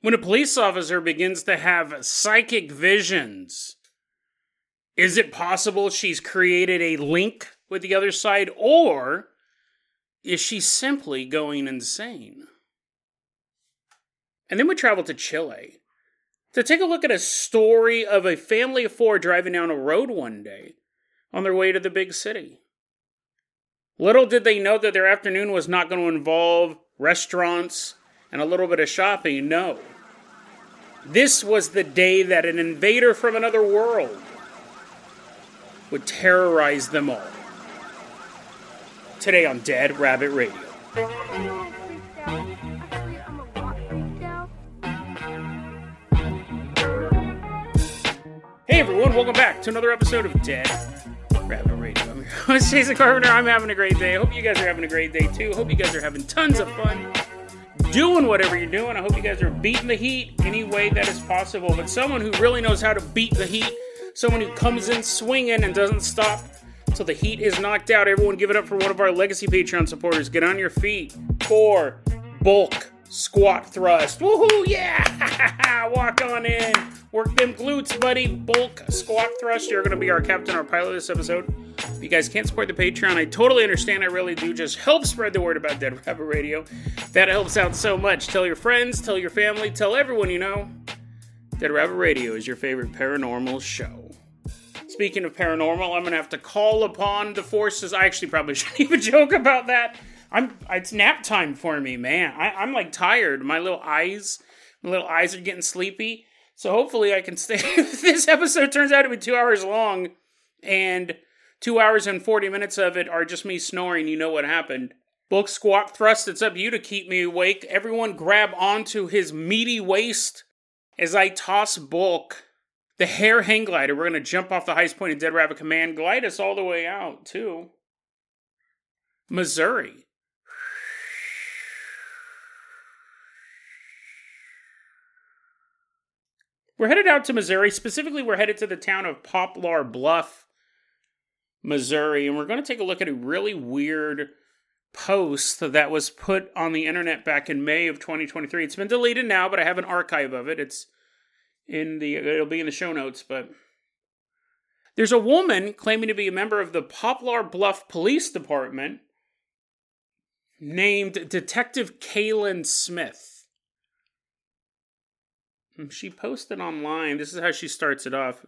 When a police officer begins to have psychic visions, is it possible she's created a link with the other side, or is she simply going insane? And then we travel to Chile to take a look at a story of a family of four driving down a road one day on their way to the big city. Little did they know that their afternoon was not going to involve restaurants and a little bit of shopping. No. This was the day that an invader from another world would terrorize them all. Today on Dead Rabbit Radio. Hey everyone, welcome back to another episode of Dead Rabbit Radio. I'm Jason Carpenter. I'm having a great day. Hope you guys are having a great day too. Hope you guys are having tons of fun doing whatever you're doing. I hope you guys are beating the heat any way that is possible. But someone who really knows how to beat the heat, someone who comes in swinging and doesn't stop till the heat is knocked out. Everyone give it up for one of our legacy Patreon supporters. Get on your feet for bulk squat thrust. Woohoo, yeah! Walk on in. Work them glutes, buddy. Bulk squat thrust. You're going to be our captain, our pilot this episode. If you guys can't support the Patreon, I totally understand. I really do. Just help spread the word about Dead Rabbit Radio. That helps out so much. Tell your friends, tell your family, tell everyone you know. Dead Rabbit Radio is your favorite paranormal show. Speaking of paranormal, I'm to have to call upon the forces. I actually probably shouldn't even joke about that. I'm it's nap time for me, man. I, I'm like tired. My little eyes, my little eyes are getting sleepy. So hopefully I can stay. this episode turns out to be two hours long, and two hours and forty minutes of it are just me snoring, you know what happened. Bulk squat thrust. It's up to you to keep me awake. Everyone grab onto his meaty waist as I toss bulk. The hair hang glider. We're gonna jump off the highest point of Dead Rabbit Command, glide us all the way out to Missouri. We're headed out to Missouri. Specifically, we're headed to the town of Poplar Bluff, Missouri, and we're going to take a look at a really weird post that was put on the internet back in May of 2023. It's been deleted now, but I have an archive of it. It's in the it'll be in the show notes, but there's a woman claiming to be a member of the Poplar Bluff Police Department named Detective Kaylin Smith. Hmm, she posted online. This is how she starts it off.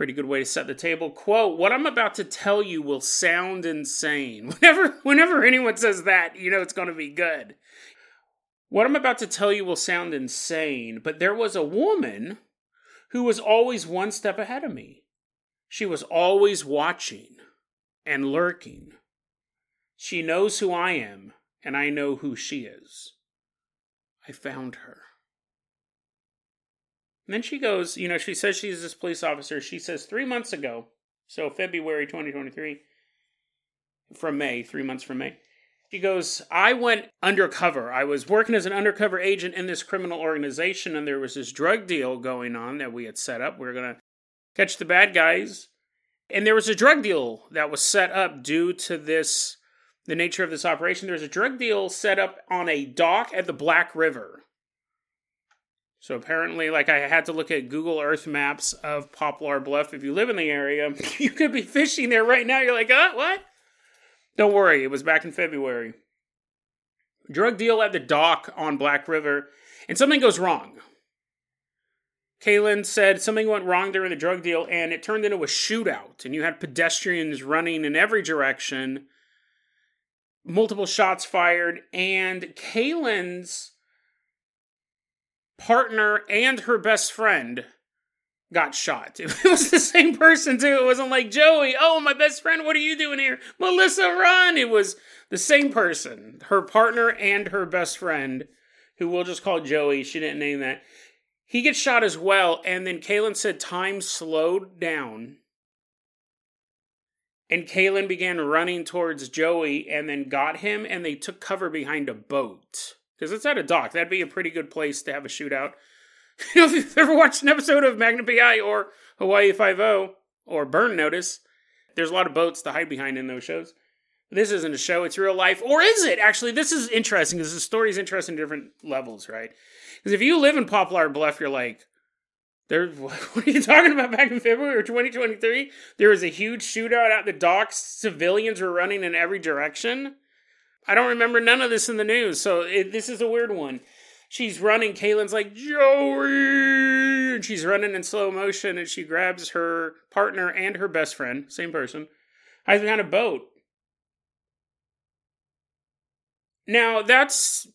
Pretty good way to set the table. Quote, what I'm about to tell you will sound insane. Whenever whenever anyone says that, you know it's gonna be good. What I'm about to tell you will sound insane, but there was a woman who was always one step ahead of me. She was always watching and lurking. She knows who I am, and I know who she is. I found her. And then she goes, you know, she says she's this police officer. She says three months ago, so February 2023, from May, three months from May, she goes, I went undercover. I was working as an undercover agent in this criminal organization, and there was this drug deal going on that we had set up. We were going to catch the bad guys. And there was a drug deal that was set up due to this, the nature of this operation. There was a drug deal set up on a dock at the Black River. So apparently, like I had to look at Google Earth maps of Poplar Bluff. If you live in the area, you could be fishing there right now. You're like, uh, what? Don't worry, it was back in February. Drug deal at the dock on Black River, and something goes wrong. Kaylin said something went wrong during the drug deal, and it turned into a shootout. And you had pedestrians running in every direction, multiple shots fired, and Kaylin's partner and her best friend got shot. It was the same person too. It wasn't like Joey, oh my best friend, what are you doing here? Melissa, run! It was the same person, her partner and her best friend, who we'll just call Joey. She didn't name that. He gets shot as well, and then Kaylin said time slowed down. And Kaylin began running towards Joey and then got him, and they took cover behind a boat because it's at a dock. That'd be a pretty good place to have a shootout. If you've ever watched an episode of Magnum PI or Hawaii Five O or Burn Notice, there's a lot of boats to hide behind in those shows. This isn't a show, it's real life. Or is it? Actually, this is interesting because the story is interesting different levels, right? Because if you live in Poplar Bluff, you're like, there, what are you talking about back in February or 2023? There was a huge shootout at the docks. Civilians were running in every direction. I don't remember none of this in the news, so it, this is a weird one. She's running. Kaylin's like, Joey! And she's running in slow motion, and she grabs her partner and her best friend, same person, hiding behind a boat. Now, that's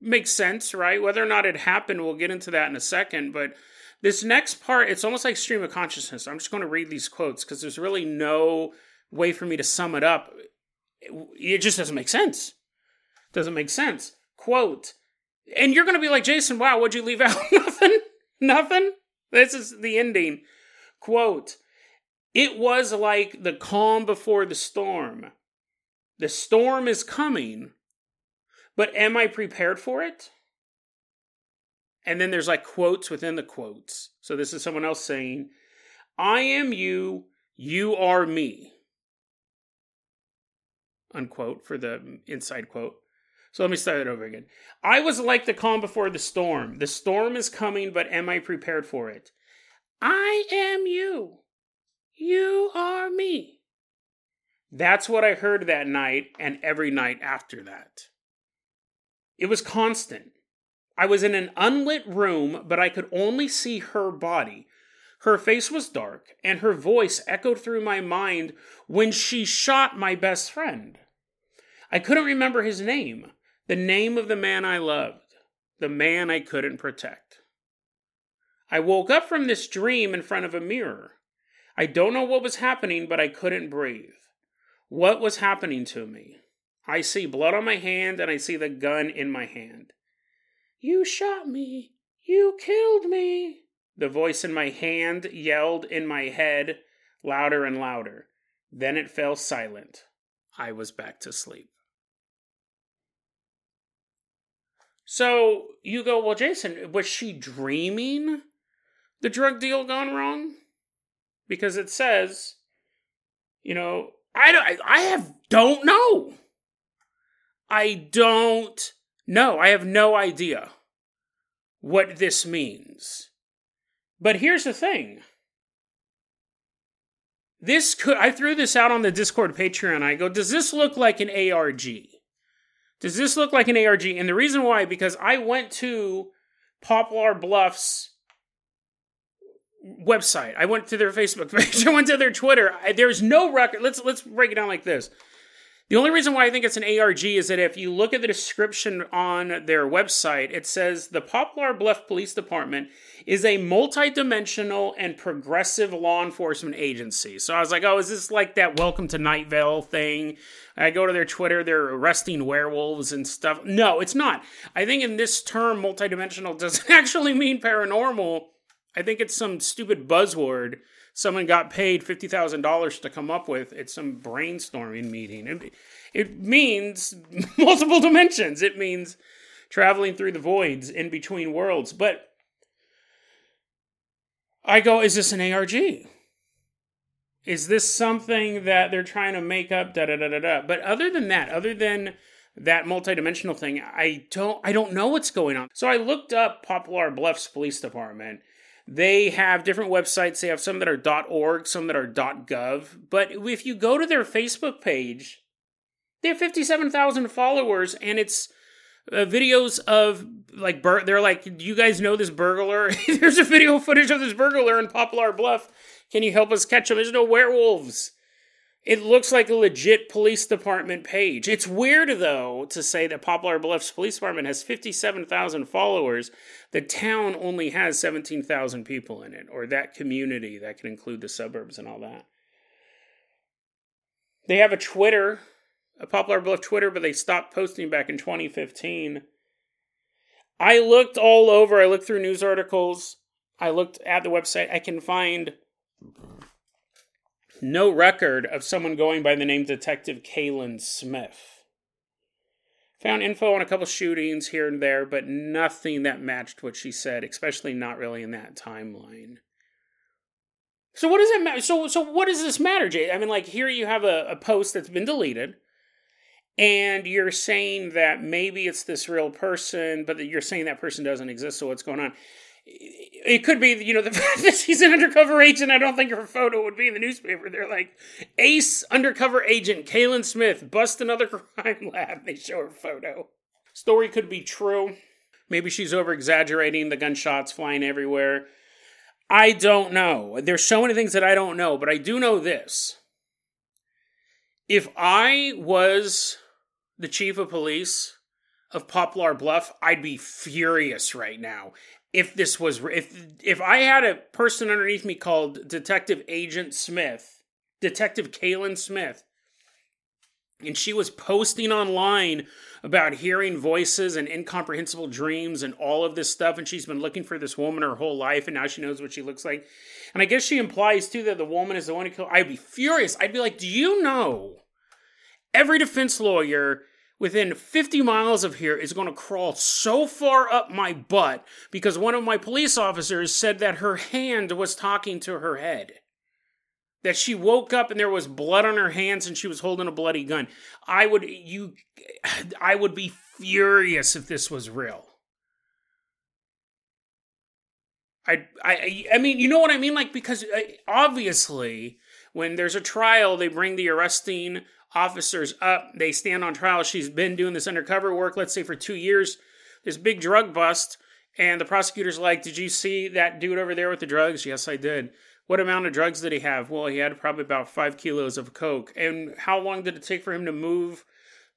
makes sense, right? Whether or not it happened, we'll get into that in a second, but this next part, it's almost like stream of consciousness. I'm just going to read these quotes because there's really no way for me to sum it up. It just doesn't make sense. Doesn't make sense. Quote, and you're going to be like, Jason, wow, what'd you leave out? Nothing? Nothing? This is the ending. Quote, it was like the calm before the storm. The storm is coming, but am I prepared for it? And then there's like quotes within the quotes. So this is someone else saying, I am you, you are me. Unquote for the inside quote. So let me start it over again. I was like the calm before the storm. The storm is coming, but am I prepared for it? I am you. You are me. That's what I heard that night and every night after that. It was constant. I was in an unlit room, but I could only see her body. Her face was dark, and her voice echoed through my mind when she shot my best friend. I couldn't remember his name, the name of the man I loved, the man I couldn't protect. I woke up from this dream in front of a mirror. I don't know what was happening, but I couldn't breathe. What was happening to me? I see blood on my hand and I see the gun in my hand. You shot me! You killed me! The voice in my hand yelled in my head, louder and louder. Then it fell silent. I was back to sleep. So you go, well, Jason, was she dreaming the drug deal gone wrong? Because it says, you know, I don't, I have don't know. I don't know. I have no idea what this means. But here's the thing. This could I threw this out on the Discord Patreon. I go, does this look like an ARG? Does this look like an ARG? And the reason why, because I went to Poplar Bluffs website. I went to their Facebook page. I went to their Twitter. I, there's no record. Let's let's break it down like this. The only reason why I think it's an ARG is that if you look at the description on their website, it says the Poplar Bluff Police Department is a multi-dimensional and progressive law enforcement agency. So I was like, oh, is this like that Welcome to Night Vale thing? I go to their Twitter, they're arresting werewolves and stuff. No, it's not. I think in this term, multi-dimensional doesn't actually mean paranormal. I think it's some stupid buzzword someone got paid $50,000 to come up with at some brainstorming meeting. It, it means multiple dimensions. It means traveling through the voids in between worlds. But I go, is this an ARG? Is this something that they're trying to make up? Da da da da da. But other than that, other than that multidimensional thing, I don't I don't know what's going on. So I looked up Poplar Bluffs Police Department they have different websites. They have some that are .org, some that are .gov. But if you go to their Facebook page, they have 57,000 followers and it's uh, videos of like bur- they're like do you guys know this burglar there's a video footage of this burglar in poplar bluff can you help us catch him there's no werewolves it looks like a legit police department page. It's weird, though, to say that Poplar Bluffs Police Department has 57,000 followers. The town only has 17,000 people in it, or that community that can include the suburbs and all that. They have a Twitter, a Poplar Bluff Twitter, but they stopped posting back in 2015. I looked all over, I looked through news articles, I looked at the website. I can find no record of someone going by the name Detective Kaylin Smith. Found info on a couple shootings here and there, but nothing that matched what she said, especially not really in that timeline. So what does that matter? So so what does this matter, Jay? I mean, like here you have a, a post that's been deleted. and you're saying that maybe it's this real person, but you're saying that person doesn't exist. So what's going on? It could be, you know, the fact that she's an undercover agent. I don't think her photo would be in the newspaper. They're like, Ace undercover agent Kaylin Smith bust another crime lab. They show her photo. Story could be true. Maybe she's over exaggerating the gunshots flying everywhere. I don't know. There's so many things that I don't know, but I do know this. If I was the chief of police of Poplar Bluff, I'd be furious right now. If this was if if I had a person underneath me called Detective Agent Smith, Detective Kaylin Smith, and she was posting online about hearing voices and incomprehensible dreams and all of this stuff and she's been looking for this woman her whole life and now she knows what she looks like. And i guess she implies too that the woman is the one who killed i'd be furious. I'd be like do you know every defense lawyer within 50 miles of here is going to crawl so far up my butt because one of my police officers said that her hand was talking to her head that she woke up and there was blood on her hands and she was holding a bloody gun. I would you I would be furious if this was real. I I I mean, you know what I mean like because uh, obviously when there's a trial they bring the arresting officers up, they stand on trial. She's been doing this undercover work let's say for 2 years. This big drug bust and the prosecutor's like, "Did you see that dude over there with the drugs?" "Yes, I did." What amount of drugs did he have? Well, he had probably about five kilos of coke. And how long did it take for him to move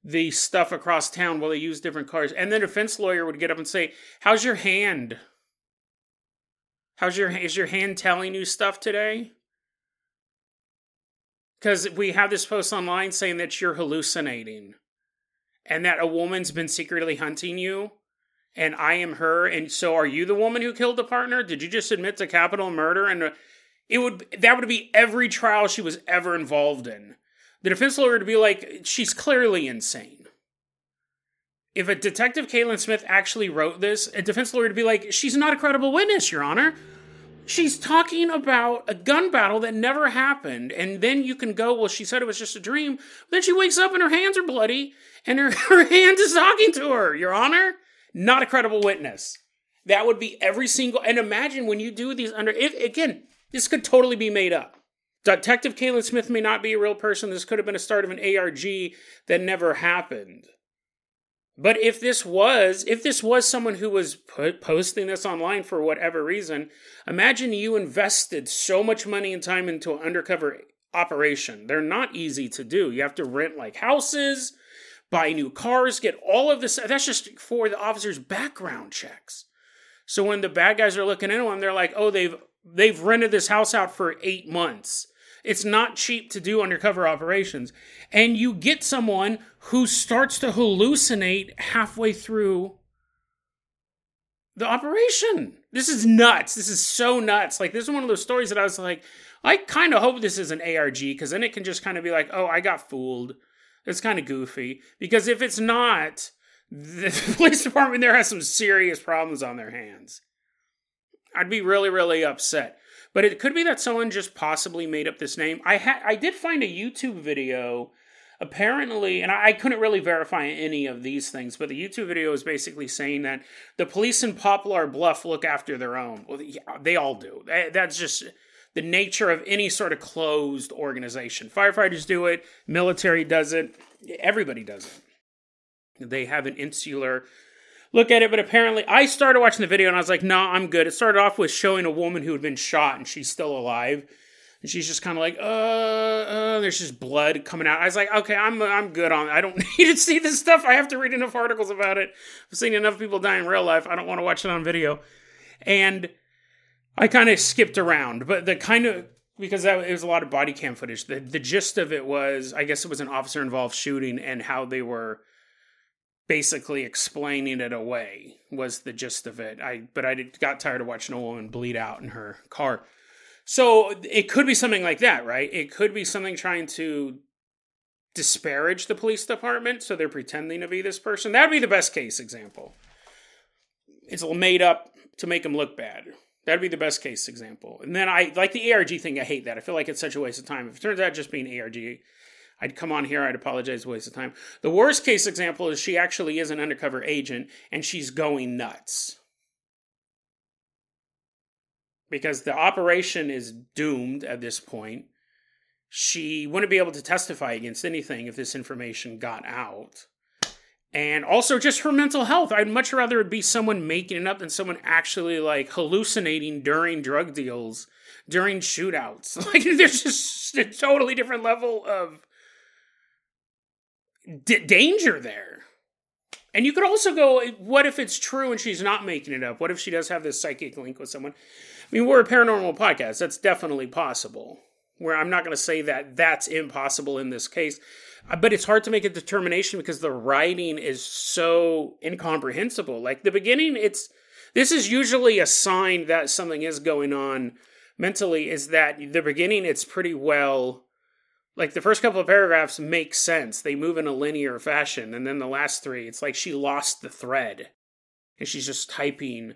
the stuff across town? Well, they used different cars. And the defense lawyer would get up and say, "How's your hand? How's your is your hand telling you stuff today?" Because we have this post online saying that you're hallucinating, and that a woman's been secretly hunting you and I am her, and so are you the woman who killed the partner? Did you just admit to capital murder and uh, it would that would be every trial she was ever involved in. The defense lawyer to be like, she's clearly insane. If a detective Kaylin Smith actually wrote this, a defense lawyer to be like, she's not a credible witness, Your Honor. She's talking about a gun battle that never happened, and then you can go, well, she said it was just a dream. Then she wakes up and her hands are bloody, and her, her hand is talking to her, Your Honor. Not a credible witness. That would be every single. And imagine when you do these under. If, again, this could totally be made up. Detective Kaylin Smith may not be a real person. This could have been a start of an ARG that never happened. But if this was, if this was someone who was put, posting this online for whatever reason, imagine you invested so much money and time into an undercover operation. They're not easy to do. You have to rent like houses, buy new cars, get all of this. That's just for the officers' background checks. So when the bad guys are looking into them, they're like, oh, they've they've rented this house out for eight months. It's not cheap to do undercover operations. And you get someone who starts to hallucinate halfway through the operation. This is nuts. This is so nuts. Like, this is one of those stories that I was like, I kind of hope this is an ARG because then it can just kind of be like, oh, I got fooled. It's kind of goofy. Because if it's not, the police department there has some serious problems on their hands. I'd be really, really upset. But it could be that someone just possibly made up this name. I had I did find a YouTube video apparently, and I, couldn't really verify any of these things, but the YouTube video is basically saying that the police in Poplar Bluff look after their own. Well, yeah, they all do. That's just the nature of any sort of closed organization. Firefighters do it, military does it, everybody does it. They have an insular look at it, but apparently I started watching the video and I was like, no, nah, I'm good. It started off with showing a woman who had been shot and she's still alive. And she's just kind of like, uh, uh, there's just blood coming out. I was like, okay, I'm I'm good on it. I don't need to see this stuff. I have to read enough articles about it. I've seen enough people die in real life. I don't want to watch it on video. And I kind of skipped around, but the kind of because that, it was a lot of body cam footage. The the gist of it was, I guess it was an officer involved shooting and how they were basically explaining it away was the gist of it. I but I got tired of watching a woman bleed out in her car. So it could be something like that, right? It could be something trying to disparage the police department, so they're pretending to be this person. That'd be the best case example. It's made up to make them look bad. That'd be the best case example. And then I like the ARG thing. I hate that. I feel like it's such a waste of time. If it turns out just being ARG, I'd come on here, I'd apologize, waste of time. The worst case example is she actually is an undercover agent and she's going nuts. Because the operation is doomed at this point. She wouldn't be able to testify against anything if this information got out. And also just her mental health. I'd much rather it be someone making it up than someone actually like hallucinating during drug deals, during shootouts. Like there's just a totally different level of d- danger there. And you could also go, what if it's true and she's not making it up? What if she does have this psychic link with someone? I mean, we're a paranormal podcast. That's definitely possible. Where I'm not going to say that that's impossible in this case, uh, but it's hard to make a determination because the writing is so incomprehensible. Like the beginning, it's this is usually a sign that something is going on mentally. Is that the beginning? It's pretty well like the first couple of paragraphs make sense. They move in a linear fashion. And then the last three, it's like she lost the thread. And she's just typing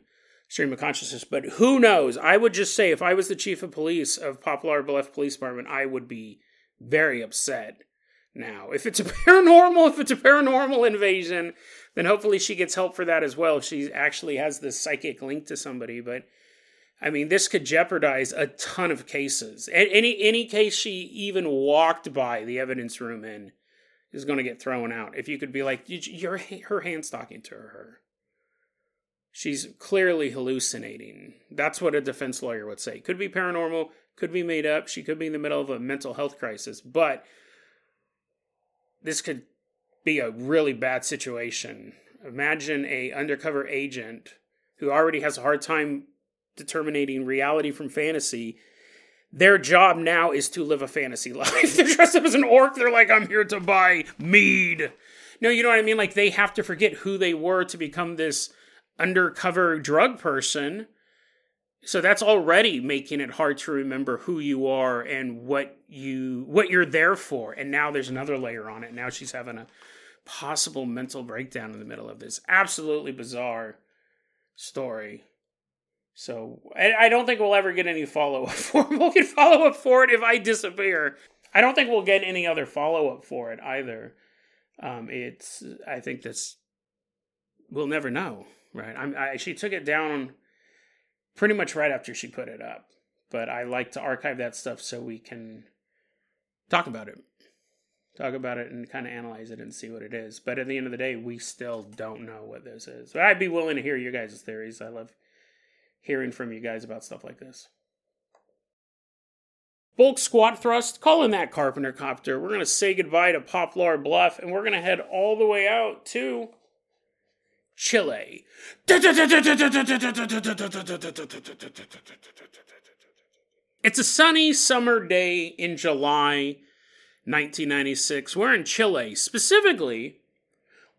stream of consciousness. But who knows? I would just say if I was the chief of police of Poplar Bluff Police Department, I would be very upset now. If it's a paranormal, if it's a paranormal invasion, then hopefully she gets help for that as well. If she actually has this psychic link to somebody. But I mean, this could jeopardize a ton of cases. Any any case she even walked by the evidence room in is going to get thrown out. If you could be like, you're her hands talking to her. She's clearly hallucinating. That's what a defense lawyer would say. Could be paranormal, could be made up. She could be in the middle of a mental health crisis, but this could be a really bad situation. Imagine a undercover agent who already has a hard time determining reality from fantasy. Their job now is to live a fantasy life. They're dressed up as an orc. They're like, I'm here to buy mead. No, you know what I mean? Like, they have to forget who they were to become this undercover drug person. So that's already making it hard to remember who you are and what you what you're there for. And now there's another layer on it. Now she's having a possible mental breakdown in the middle of this absolutely bizarre story. So I, I don't think we'll ever get any follow up for it. We'll get follow up for it if I disappear. I don't think we'll get any other follow up for it either. Um, it's I think this we'll never know, right? I'm, I, she took it down pretty much right after she put it up, but I like to archive that stuff so we can talk about it, talk about it, and kind of analyze it and see what it is. But at the end of the day, we still don't know what this is. But I'd be willing to hear your guys' theories. I love hearing from you guys about stuff like this. Bulk squat thrust, call in that carpenter copter. We're going to say goodbye to Poplar Bluff and we're going to head all the way out to Chile. It's a sunny summer day in July 1996. We're in Chile. Specifically,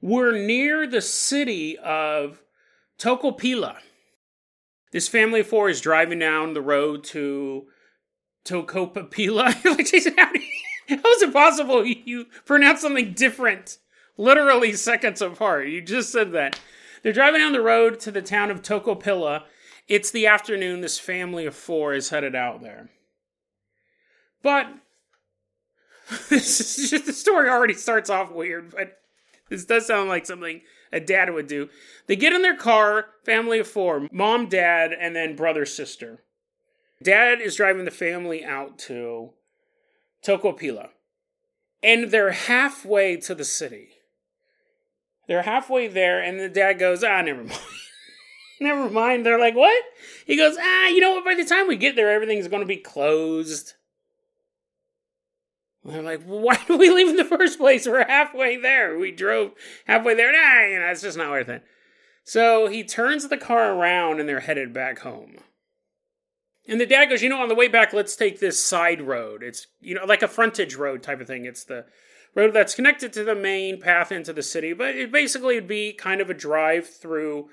we're near the city of Tocopilla. This family of four is driving down the road to Tocopilla. like, Jason, how, you, how is it possible you pronounce something different literally seconds apart? You just said that. They're driving down the road to the town of Tocopilla. It's the afternoon. This family of four is headed out there. But this is just, the story already starts off weird, but this does sound like something a dad would do. They get in their car, family of four mom, dad, and then brother, sister. Dad is driving the family out to Tocopilla. And they're halfway to the city. They're halfway there, and the dad goes, ah, never mind. never mind. They're like, what? He goes, ah, you know what? By the time we get there, everything's going to be closed. They're like, why did we leave in the first place? We're halfway there. We drove halfway there. Nah, you know, it's just not worth it. So he turns the car around and they're headed back home. And the dad goes, you know, on the way back, let's take this side road. It's, you know, like a frontage road type of thing. It's the road that's connected to the main path into the city, but it basically would be kind of a drive through,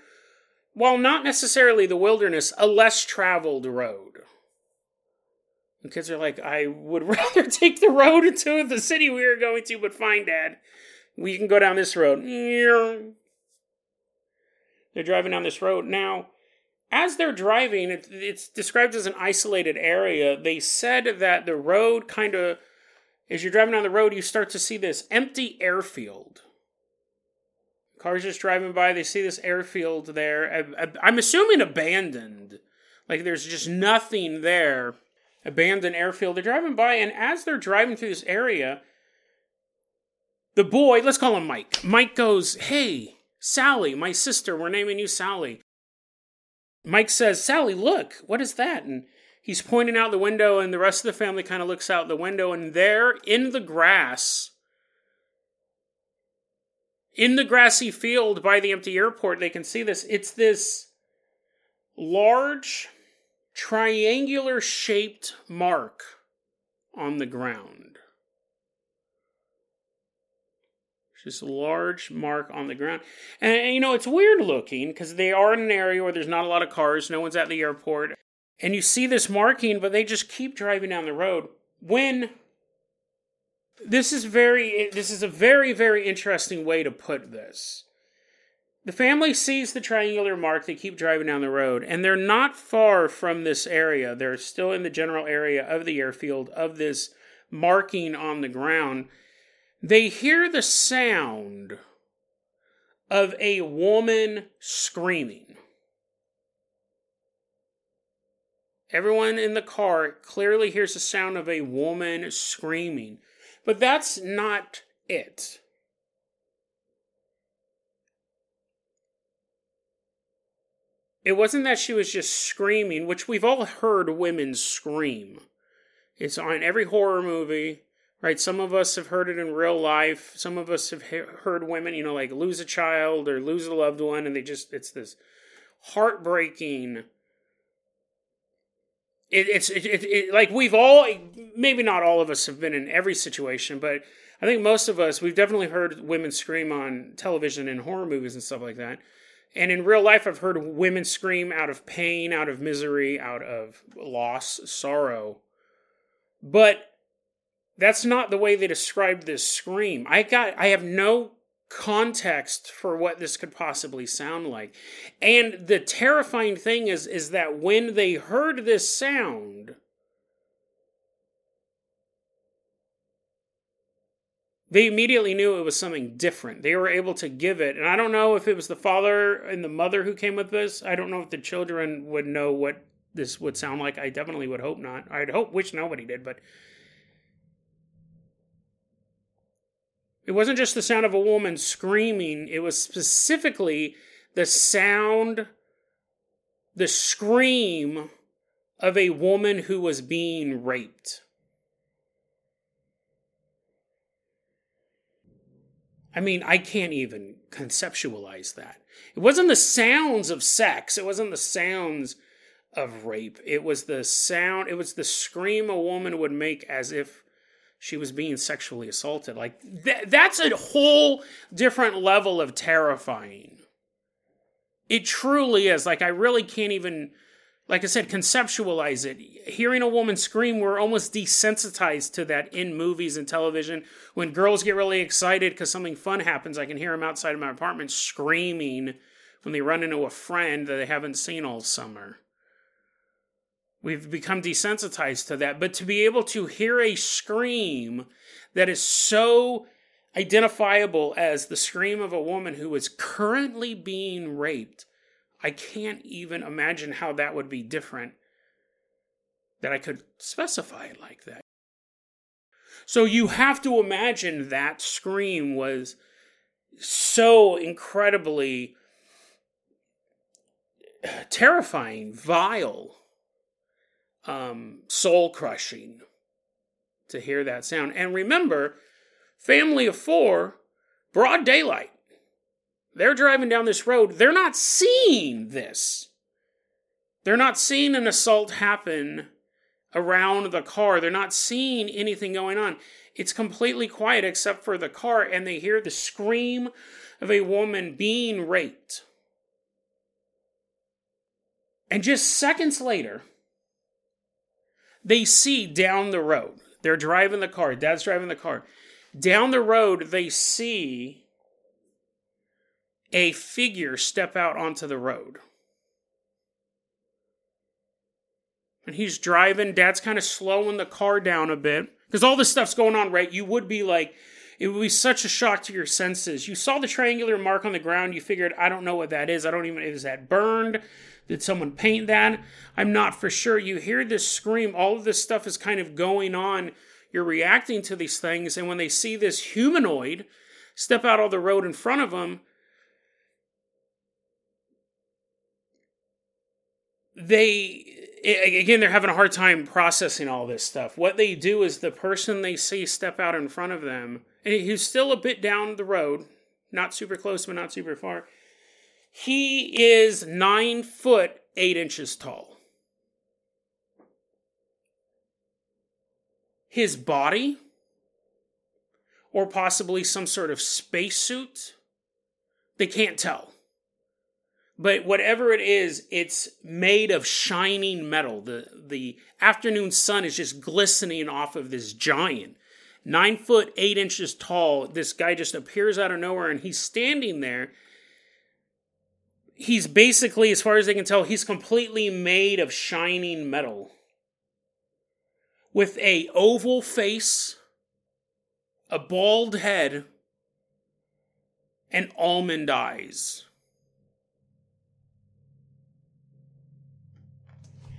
while not necessarily the wilderness, a less traveled road. And kids are like, I would rather take the road into the city we were going to, but fine, Dad. We can go down this road. They're driving down this road. Now, as they're driving, it's described as an isolated area. They said that the road kind of as you're driving down the road, you start to see this empty airfield. Cars just driving by, they see this airfield there. I, am assuming abandoned. Like there's just nothing there. Abandoned airfield. They're driving by, and as they're driving through this area, the boy, let's call him Mike. Mike goes, Hey, Sally, my sister, we're naming you Sally. Mike says, Sally, look, what is that? And he's pointing out the window, and the rest of the family kind of looks out the window, and there in the grass, in the grassy field by the empty airport, they can see this. It's this large, triangular shaped mark on the ground. Just a large mark on the ground. And, and you know, it's weird looking because they are in an area where there's not a lot of cars, no one's at the airport. And you see this marking, but they just keep driving down the road. When this is very this is a very very interesting way to put this. The family sees the triangular mark, they keep driving down the road, and they're not far from this area. They're still in the general area of the airfield of this marking on the ground they hear the sound of a woman screaming. Everyone in the car clearly hears the sound of a woman screaming. But that's not it. It wasn't that she was just screaming, which we've all heard women scream. It's on every horror movie right? Some of us have heard it in real life. Some of us have heard women, you know, like lose a child or lose a loved one, and they just, it's this heartbreaking. It, it's it, it, it, like we've all, maybe not all of us have been in every situation, but I think most of us, we've definitely heard women scream on television and horror movies and stuff like that. And in real life, I've heard women scream out of pain, out of misery, out of loss, sorrow. But that's not the way they described this scream. I got I have no context for what this could possibly sound like. And the terrifying thing is is that when they heard this sound they immediately knew it was something different. They were able to give it. And I don't know if it was the father and the mother who came with this. I don't know if the children would know what this would sound like. I definitely would hope not. I'd hope wish nobody did, but It wasn't just the sound of a woman screaming, it was specifically the sound, the scream of a woman who was being raped. I mean, I can't even conceptualize that. It wasn't the sounds of sex, it wasn't the sounds of rape. It was the sound, it was the scream a woman would make as if she was being sexually assaulted. Like th- that's a whole different level of terrifying. It truly is. Like I really can't even like I said conceptualize it. Hearing a woman scream, we're almost desensitized to that in movies and television. When girls get really excited because something fun happens, I can hear them outside of my apartment screaming when they run into a friend that they haven't seen all summer. We've become desensitized to that. But to be able to hear a scream that is so identifiable as the scream of a woman who is currently being raped, I can't even imagine how that would be different. That I could specify it like that. So you have to imagine that scream was so incredibly terrifying, vile um, soul crushing to hear that sound. And remember, family of four, broad daylight. They're driving down this road. They're not seeing this. They're not seeing an assault happen around the car. They're not seeing anything going on. It's completely quiet except for the car, and they hear the scream of a woman being raped. And just seconds later, they see down the road. They're driving the car. Dad's driving the car. Down the road, they see a figure step out onto the road. And he's driving. Dad's kind of slowing the car down a bit Because all this stuff's going on, right? You would be like, it would be such a shock to your senses. You saw the triangular mark on the ground, you figured, I don't know what that is. I don't even, is that burned? Did someone paint that? I'm not for sure. You hear this scream, all of this stuff is kind of going on. You're reacting to these things, and when they see this humanoid step out of the road in front of them, they again they're having a hard time processing all this stuff. What they do is the person they see step out in front of them and he's still a bit down the road not super close but not super far. He is nine foot eight inches tall. His body or possibly some sort of spacesuit they can't tell but whatever it is, it's made of shining metal. The the afternoon sun is just glistening off of this giant. Nine foot eight inches tall. This guy just appears out of nowhere and he's standing there. He's basically, as far as they can tell, he's completely made of shining metal. With a oval face, a bald head, and almond eyes.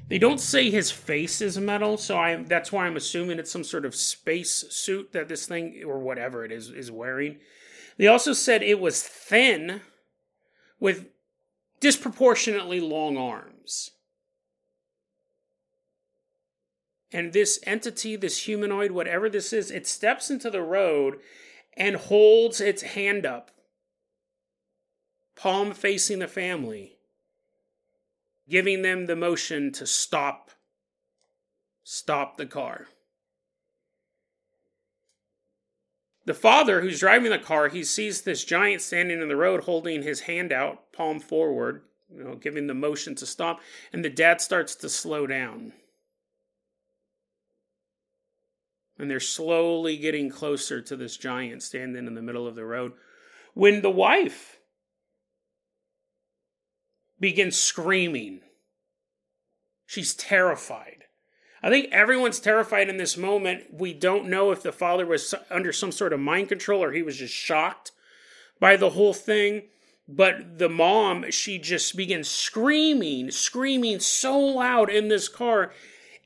They don't say his face is metal, so I that's why I'm assuming it's some sort of space suit that this thing or whatever it is is wearing. They also said it was thin with disproportionately long arms. And this entity, this humanoid, whatever this is, it steps into the road and holds its hand up, palm facing the family giving them the motion to stop stop the car. The father who's driving the car, he sees this giant standing in the road holding his hand out, palm forward, you know, giving the motion to stop, and the dad starts to slow down. And they're slowly getting closer to this giant standing in the middle of the road. When the wife begins screaming. She's terrified. I think everyone's terrified in this moment. We don't know if the father was under some sort of mind control or he was just shocked by the whole thing. But the mom, she just begins screaming, screaming so loud in this car.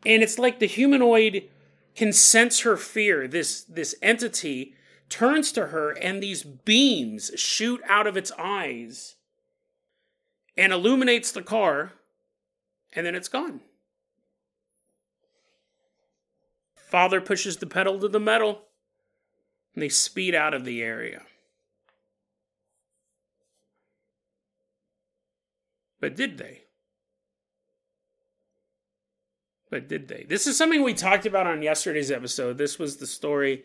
And it's like the humanoid can sense her fear. This, this entity turns to her, and these beams shoot out of its eyes and illuminates the car, and then it's gone. Father pushes the pedal to the metal, and they speed out of the area. But did they? But did they? This is something we talked about on yesterday's episode. This was the story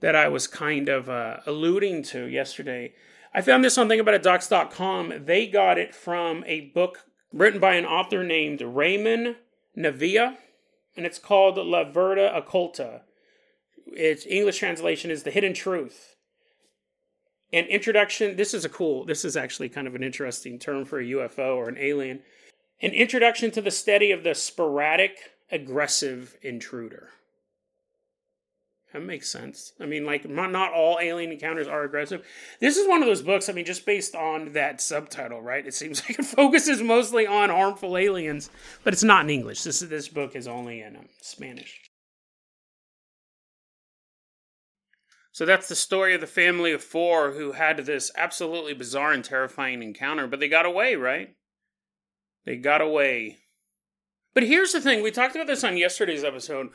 that I was kind of uh, alluding to yesterday. I found this on thinkaboutitdocs.com. They got it from a book written by an author named Raymond Navia, and it's called La Verda Oculta. Its English translation is The Hidden Truth. An introduction, this is a cool, this is actually kind of an interesting term for a UFO or an alien. An introduction to the study of the sporadic aggressive intruder. That makes sense. I mean, like, not all alien encounters are aggressive. This is one of those books, I mean, just based on that subtitle, right? It seems like it focuses mostly on harmful aliens, but it's not in English. This, this book is only in um, Spanish. So that's the story of the family of four who had this absolutely bizarre and terrifying encounter, but they got away, right? They got away. But here's the thing we talked about this on yesterday's episode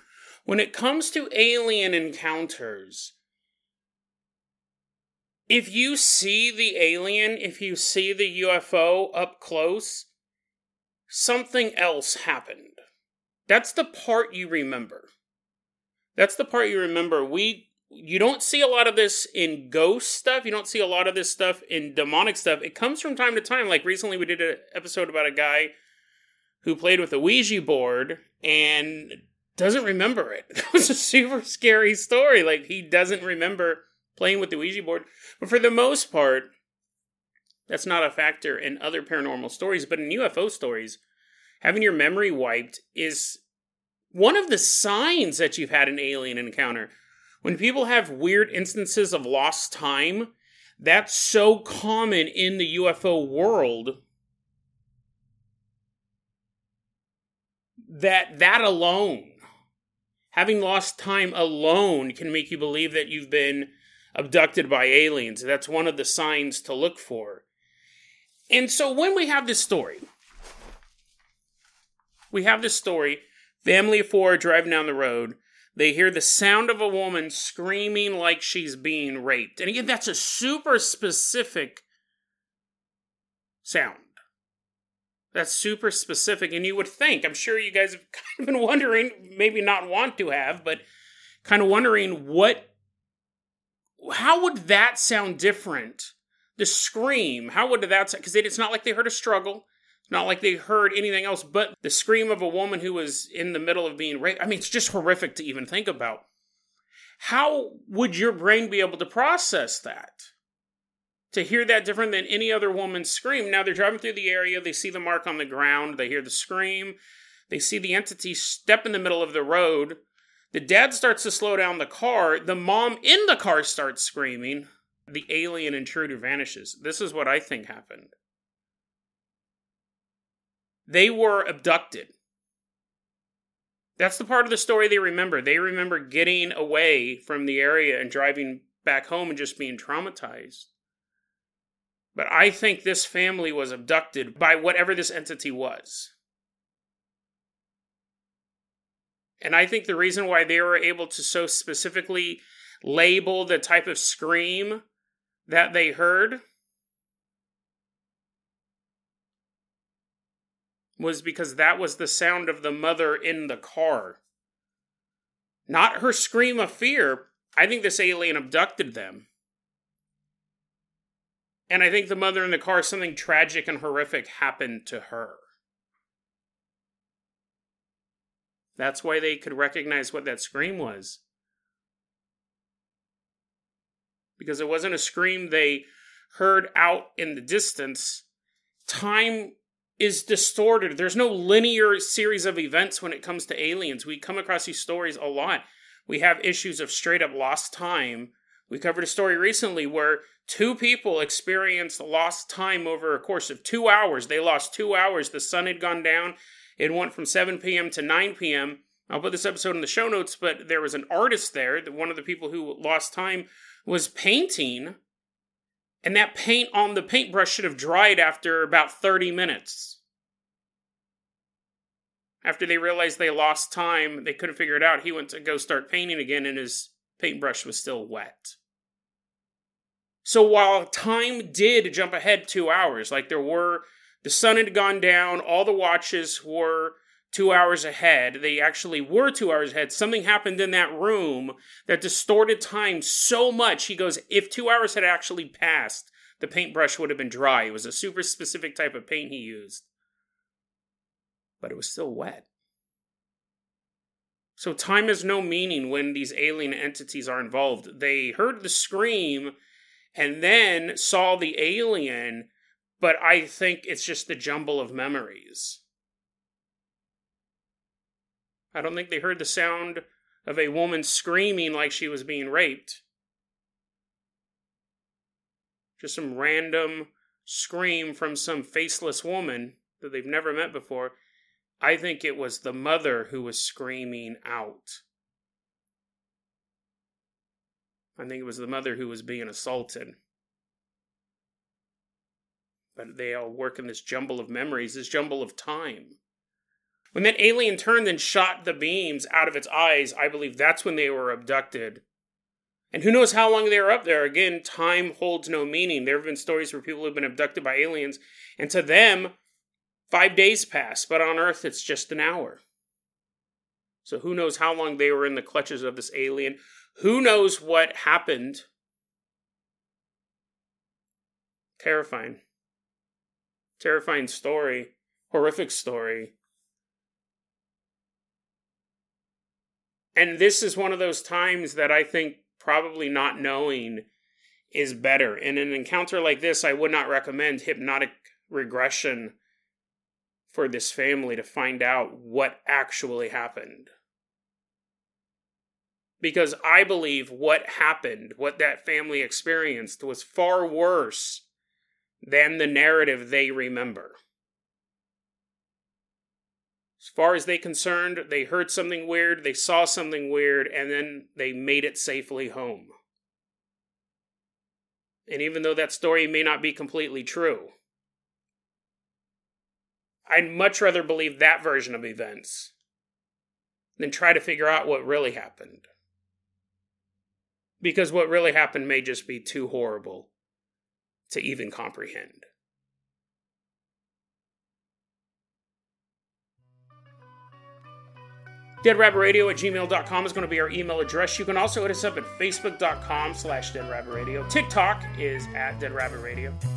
when it comes to alien encounters, if you see the alien, if you see the UFO up close, something else happened. That's the part you remember. That's the part you remember. We you don't see a lot of this in ghost stuff. You don't see a lot of this stuff in demonic stuff. It comes from time to time. Like recently, we did an episode about a guy who played with a Ouija board and doesn't remember it. It was a super scary story. Like he doesn't remember playing with the Ouija board. But for the most part, that's not a factor in other paranormal stories. But in UFO stories, having your memory wiped is one of the signs that you've had an alien encounter. When people have weird instances of lost time, that's so common in the UFO world that that alone, having lost time alone, can make you believe that you've been abducted by aliens. That's one of the signs to look for. And so when we have this story, we have this story family of four driving down the road. They hear the sound of a woman screaming like she's being raped. And again, that's a super specific sound. That's super specific. And you would think, I'm sure you guys have kind of been wondering, maybe not want to have, but kind of wondering what, how would that sound different? The scream, how would that sound? Because it's not like they heard a struggle. It's not like they heard anything else but the scream of a woman who was in the middle of being raped. I mean, it's just horrific to even think about. How would your brain be able to process that? To hear that different than any other woman's scream. Now they're driving through the area, they see the mark on the ground, they hear the scream, they see the entity step in the middle of the road. The dad starts to slow down the car. The mom in the car starts screaming. The alien intruder vanishes. This is what I think happened. They were abducted. That's the part of the story they remember. They remember getting away from the area and driving back home and just being traumatized. But I think this family was abducted by whatever this entity was. And I think the reason why they were able to so specifically label the type of scream that they heard was because that was the sound of the mother in the car. Not her scream of fear. I think this alien abducted them. And I think the mother in the car, something tragic and horrific happened to her. That's why they could recognize what that scream was. Because it wasn't a scream they heard out in the distance. Time is distorted. There's no linear series of events when it comes to aliens. We come across these stories a lot. We have issues of straight up lost time. We covered a story recently where two people experienced lost time over a course of two hours. They lost two hours. The sun had gone down. It went from 7 p.m. to 9 p.m. I'll put this episode in the show notes, but there was an artist there. One of the people who lost time was painting and that paint on the paintbrush should have dried after about 30 minutes. After they realized they lost time, they couldn't figure it out, he went to go start painting again, and his paintbrush was still wet. So while time did jump ahead two hours, like there were, the sun had gone down, all the watches were two hours ahead. They actually were two hours ahead. Something happened in that room that distorted time so much. He goes, if two hours had actually passed, the paintbrush would have been dry. It was a super specific type of paint he used. But it was still wet. So time has no meaning when these alien entities are involved. They heard the scream and then saw the alien, but I think it's just the jumble of memories. I don't think they heard the sound of a woman screaming like she was being raped. Just some random scream from some faceless woman that they've never met before. I think it was the mother who was screaming out. I think it was the mother who was being assaulted. But they all work in this jumble of memories, this jumble of time. When that alien turned and shot the beams out of its eyes, I believe that's when they were abducted. And who knows how long they were up there? Again, time holds no meaning. There have been stories where people have been abducted by aliens, and to them, five days pass, but on Earth, it's just an hour. So who knows how long they were in the clutches of this alien? Who knows what happened? Terrifying. Terrifying story. Horrific story. and this is one of those times that I think probably not knowing is better. In an encounter like this, I would not recommend hypnotic regression for this family to find out what actually happened. because I believe what happened, what that family experienced, was far worse than the narrative they remember. As far as they concerned, they heard something weird, they saw something weird, and then they made it safely home. And even though that story may not be completely true, I'd much rather believe that version of events than try to figure out what really happened. Because what really happened may just be too horrible to even comprehend. deadrabbitradio at gmail.com is going to be our email address. You can also hit us up at facebook.com slash deadrabbitradio. TikTok is at deadrabbitradio.